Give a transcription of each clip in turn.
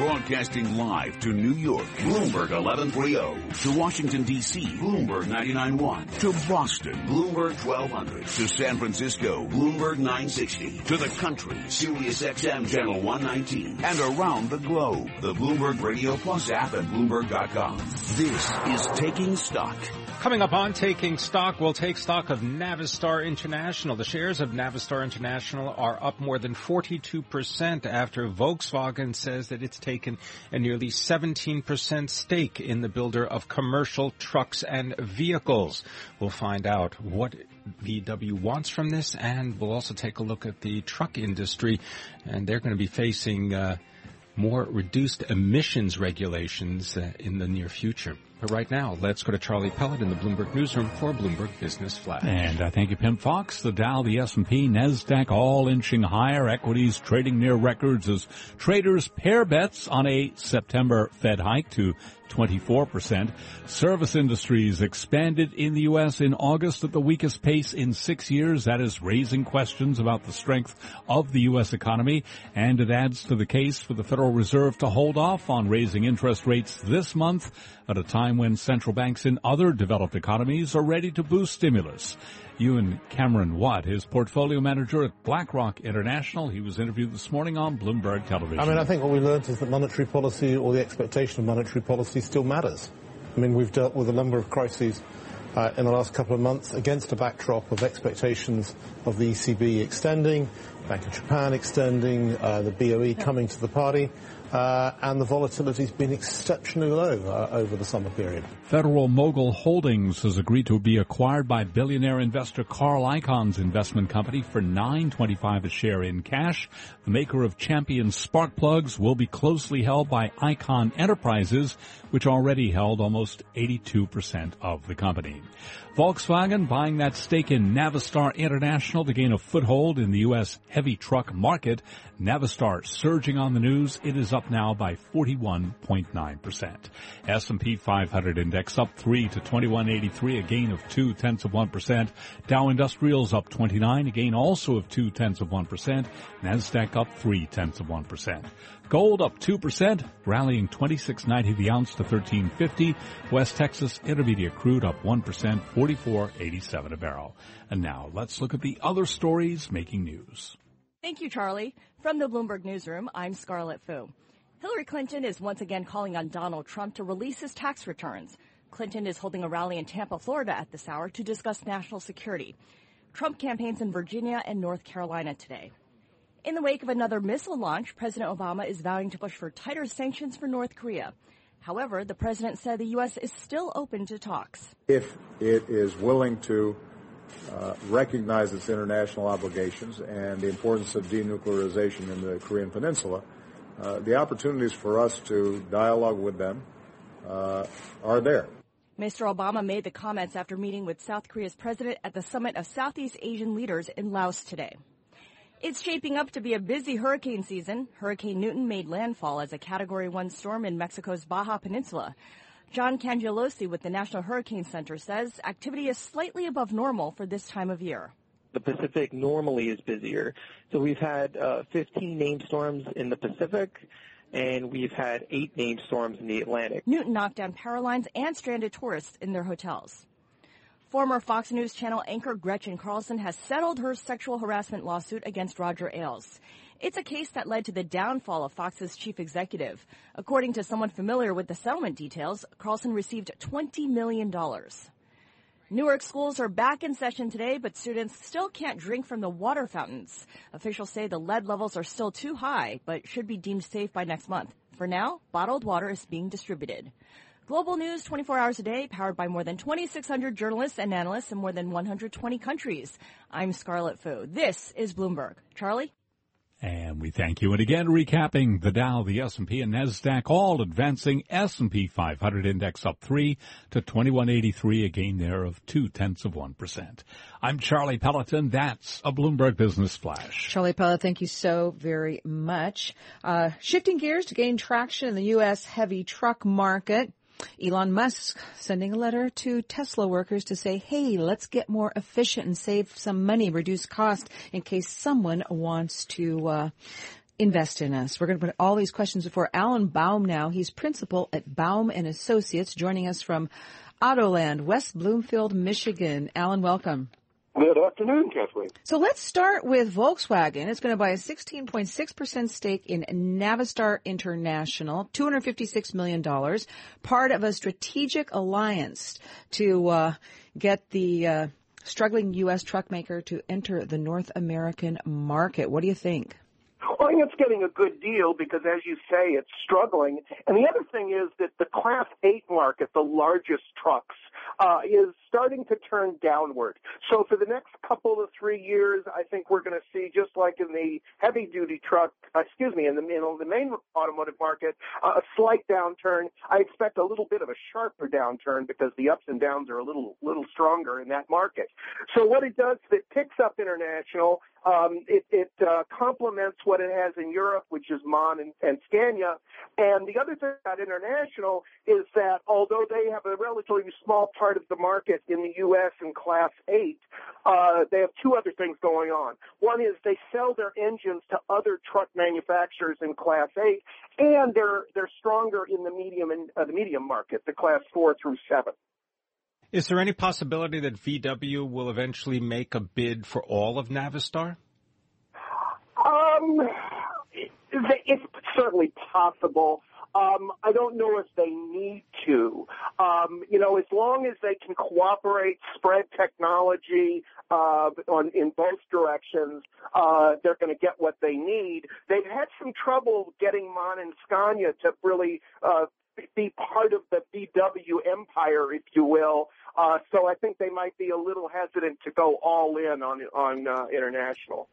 Broadcasting live to New York, Bloomberg 1130. To Washington, D.C., Bloomberg 99.1. To Boston, Bloomberg 1200. To San Francisco, Bloomberg 960. To the country, Sirius XM Channel 119. And around the globe, the Bloomberg Radio Plus app at Bloomberg.com. This is Taking Stock. Coming up on Taking Stock, we'll take stock of Navistar International. The shares of Navistar International are up more than 42% after Volkswagen says that it's taken a nearly 17% stake in the builder of commercial trucks and vehicles. We'll find out what VW wants from this and we'll also take a look at the truck industry and they're going to be facing uh, more reduced emissions regulations uh, in the near future. But right now, let's go to Charlie Pellett in the Bloomberg newsroom for Bloomberg Business Flash. And uh, thank you, Pimm Fox. The Dow, the S&P, Nasdaq, all inching higher. Equities trading near records as traders pare bets on a September Fed hike to 24%. Service industries expanded in the U.S. in August at the weakest pace in six years. That is raising questions about the strength of the U.S. economy. And it adds to the case for the Federal Reserve to hold off on raising interest rates this month at a time when central banks in other developed economies are ready to boost stimulus. Ewen Cameron Watt, his portfolio manager at BlackRock International. He was interviewed this morning on Bloomberg Television. I mean, I think what we learned is that monetary policy or the expectation of monetary policy still matters. I mean, we've dealt with a number of crises uh, in the last couple of months against a backdrop of expectations of the ECB extending, Bank of Japan extending, uh, the BOE coming to the party uh, and the volatility's been exceptionally low uh, over the summer period. Federal Mogul Holdings has agreed to be acquired by billionaire investor Carl Icahn's investment company for 9.25 a share in cash. The maker of Champion spark plugs will be closely held by Icahn Enterprises, which already held almost 82% of the company. Volkswagen buying that stake in Navistar International to gain a foothold in the U.S. heavy truck market. Navistar surging on the news. It is up now by 41.9%. S&P 500 index up 3 to 2183, a gain of 2 tenths of 1%. Dow Industrials up 29, a gain also of 2 tenths of 1%. Nasdaq up 3 tenths of 1%. Gold up 2%, rallying 26.90 the ounce to 13.50. West Texas Intermediate crude up 1%, 44.87 a barrel. And now let's look at the other stories making news. Thank you, Charlie. From the Bloomberg Newsroom, I'm Scarlet Fu. Hillary Clinton is once again calling on Donald Trump to release his tax returns. Clinton is holding a rally in Tampa, Florida at this hour to discuss national security. Trump campaigns in Virginia and North Carolina today. In the wake of another missile launch, President Obama is vowing to push for tighter sanctions for North Korea. However, the president said the U.S. is still open to talks. If it is willing to uh, recognize its international obligations and the importance of denuclearization in the Korean Peninsula, uh, the opportunities for us to dialogue with them uh, are there. Mr. Obama made the comments after meeting with South Korea's president at the Summit of Southeast Asian Leaders in Laos today. It's shaping up to be a busy hurricane season. Hurricane Newton made landfall as a Category 1 storm in Mexico's Baja Peninsula. John Cangialosi with the National Hurricane Center says activity is slightly above normal for this time of year. The Pacific normally is busier. So we've had uh, 15 named storms in the Pacific, and we've had eight named storms in the Atlantic. Newton knocked down power lines and stranded tourists in their hotels. Former Fox News Channel anchor Gretchen Carlson has settled her sexual harassment lawsuit against Roger Ailes. It's a case that led to the downfall of Fox's chief executive. According to someone familiar with the settlement details, Carlson received $20 million. Newark schools are back in session today, but students still can't drink from the water fountains. Officials say the lead levels are still too high, but should be deemed safe by next month. For now, bottled water is being distributed. Global news 24 hours a day, powered by more than 2,600 journalists and analysts in more than 120 countries. I'm Scarlet Fu. This is Bloomberg. Charlie? And we thank you. And again, recapping the Dow, the S&P, and Nasdaq all advancing. S&P 500 index up three to 2183, a gain there of two tenths of one percent. I'm Charlie Pelleton. That's a Bloomberg Business Flash. Charlie Pelleton, thank you so very much. Uh, shifting gears to gain traction in the U.S. heavy truck market. Elon Musk sending a letter to Tesla workers to say, hey, let's get more efficient and save some money, reduce cost in case someone wants to, uh, invest in us? We're going to put all these questions before Alan Baum now. He's principal at Baum and Associates, joining us from Autoland, West Bloomfield, Michigan. Alan, welcome. Good afternoon, Kathleen. So let's start with Volkswagen. It's going to buy a 16.6% stake in Navistar International, $256 million, part of a strategic alliance to uh, get the uh, struggling U.S. truck maker to enter the North American market. What do you think? Well, I think it's getting a good deal because, as you say, it's struggling. And the other thing is that the Class 8 market, the largest trucks, uh, is starting to turn downward. So for the next couple of three years, I think we're going to see, just like in the heavy duty truck, uh, excuse me, in the, in the main automotive market, uh, a slight downturn. I expect a little bit of a sharper downturn because the ups and downs are a little, little stronger in that market. So what it does, is it picks up international. Um, it, it uh, complements what it has in Europe, which is MAN and, and Scania. And the other thing about international is that although they have a relatively small part of the market in the U.S. in Class 8, uh, they have two other things going on. One is they sell their engines to other truck manufacturers in Class 8, and they're they're stronger in the medium and uh, the medium market, the Class 4 through 7. Is there any possibility that VW will eventually make a bid for all of Navistar? Um, it's certainly possible. Um, I don't know if they need to. Um, you know, as long as they can cooperate, spread technology uh, on in both directions, uh, they're going to get what they need. They've had some trouble getting MAN and Scania to really uh, be part of the VW empire, if you will. Uh, so I think they might be a little hesitant to go all in on on uh, international.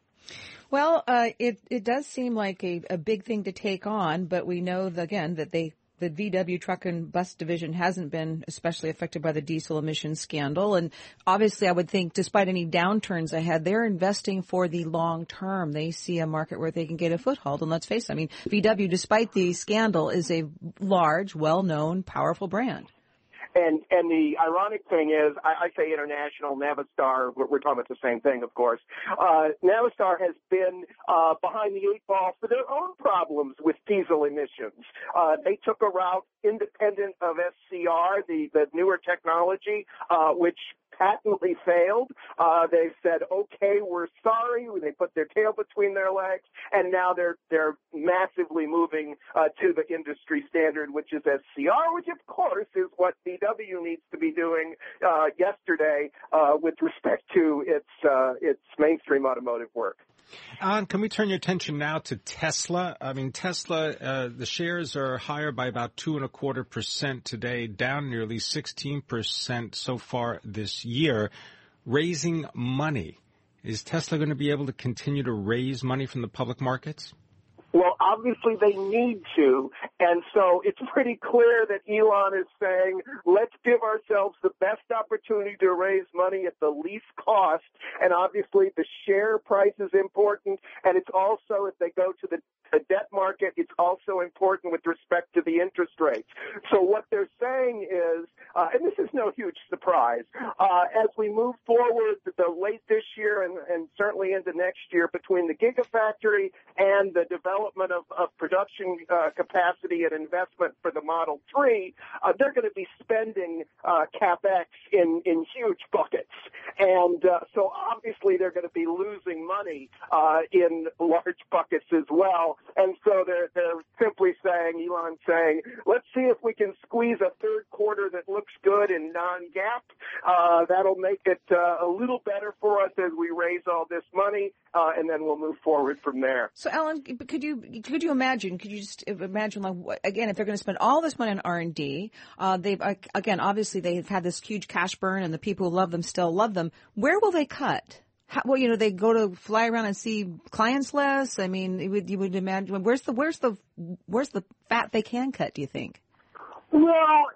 Well, uh, it it does seem like a, a big thing to take on, but we know again that they the VW truck and bus division hasn't been especially affected by the diesel emissions scandal. And obviously, I would think despite any downturns ahead, they're investing for the long term. They see a market where they can get a foothold. And let's face it, I mean, VW, despite the scandal, is a large, well-known, powerful brand. And and the ironic thing is, I, I say international Navistar. We're, we're, talking about the same thing, of course. Uh, Navistar has been uh, behind the eight ball for their own problems with diesel emissions. Uh, they took a route independent of SCR, the the newer technology, uh, which patently failed. Uh, they said, "Okay, we're sorry." They put their tail between their legs, and now they're they're massively moving uh, to the industry standard, which is SCR, which of course is what VW needs to be doing uh, yesterday uh, with respect to its uh, its mainstream automotive work. Alan, can we turn your attention now to Tesla? I mean, Tesla, uh, the shares are higher by about two and a quarter percent today, down nearly 16% so far this year, raising money. Is Tesla going to be able to continue to raise money from the public markets? Obviously they need to. And so it's pretty clear that Elon is saying, let's give ourselves the best opportunity to raise money at the least cost. And obviously the share price is important. And it's also, if they go to the the debt market, it's also important with respect to the interest rates. So what they're saying is, uh, and this is no huge surprise, uh, as we move forward the late this year and, and certainly into next year between the Gigafactory and the development of, of production uh, capacity and investment for the Model 3, uh, they're going to be spending uh, capex in, in huge buckets. And uh, so obviously they're going to be losing money uh, in large buckets as well. And so they're, they're simply saying, Elon saying, let's see if we can squeeze a third quarter that looks good in non-GAAP. Uh, that'll make it a little better for us as we raise all this money, and then we'll move forward from there. So, Alan, could you could you imagine? Could you just imagine, like, again, if they're going to spend all this money on R and D, uh, they've again, obviously, they've had this huge cash burn, and the people who love them still love them. Where will they cut? How, well, you know, they go to fly around and see clients less. I mean, would, you would imagine where's the where's the where's the fat they can cut? Do you think? Well,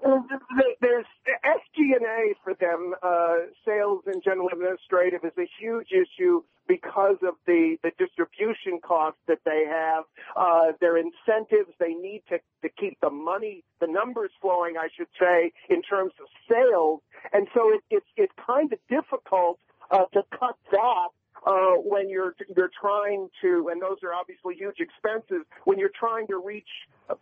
there's SG&A for them. Uh, sales and general administrative is a huge issue because of the, the distribution costs that they have. Uh, their incentives, they need to, to keep the money, the numbers flowing, I should say, in terms of sales. And so it, it's, it's kind of difficult uh, to cut that uh, when you're you're trying to, and those are obviously huge expenses when you're trying to reach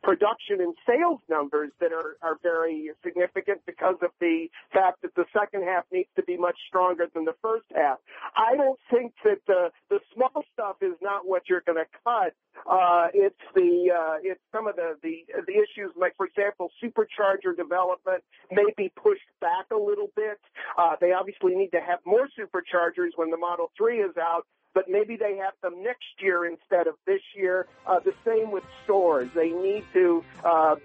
production and sales numbers that are are very significant because of the fact that the second half needs to be much stronger than the first half. I don't think that the the small stuff is not what you're going to cut. Uh, it's the uh, it's some of the, the the issues like for example supercharger development may be pushed back a little bit. Uh, they obviously need to have more superchargers when the Model 3 is out, but maybe they have them next year instead of this year. Uh, the same with stores. They need to uh,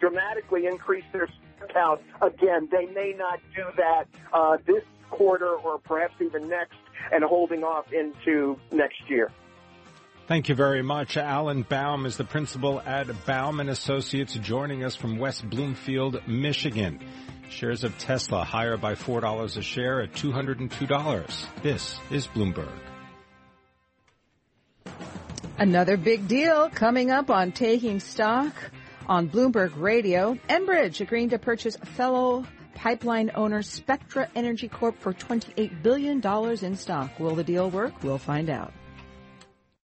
dramatically increase their count. Again, they may not do that uh, this quarter or perhaps even next and holding off into next year. Thank you very much. Alan Baum is the principal at Baum and Associates joining us from West Bloomfield, Michigan. Shares of Tesla higher by $4 a share at $202. This is Bloomberg. Another big deal coming up on Taking Stock on Bloomberg Radio. Enbridge agreeing to purchase fellow pipeline owner Spectra Energy Corp for $28 billion in stock. Will the deal work? We'll find out.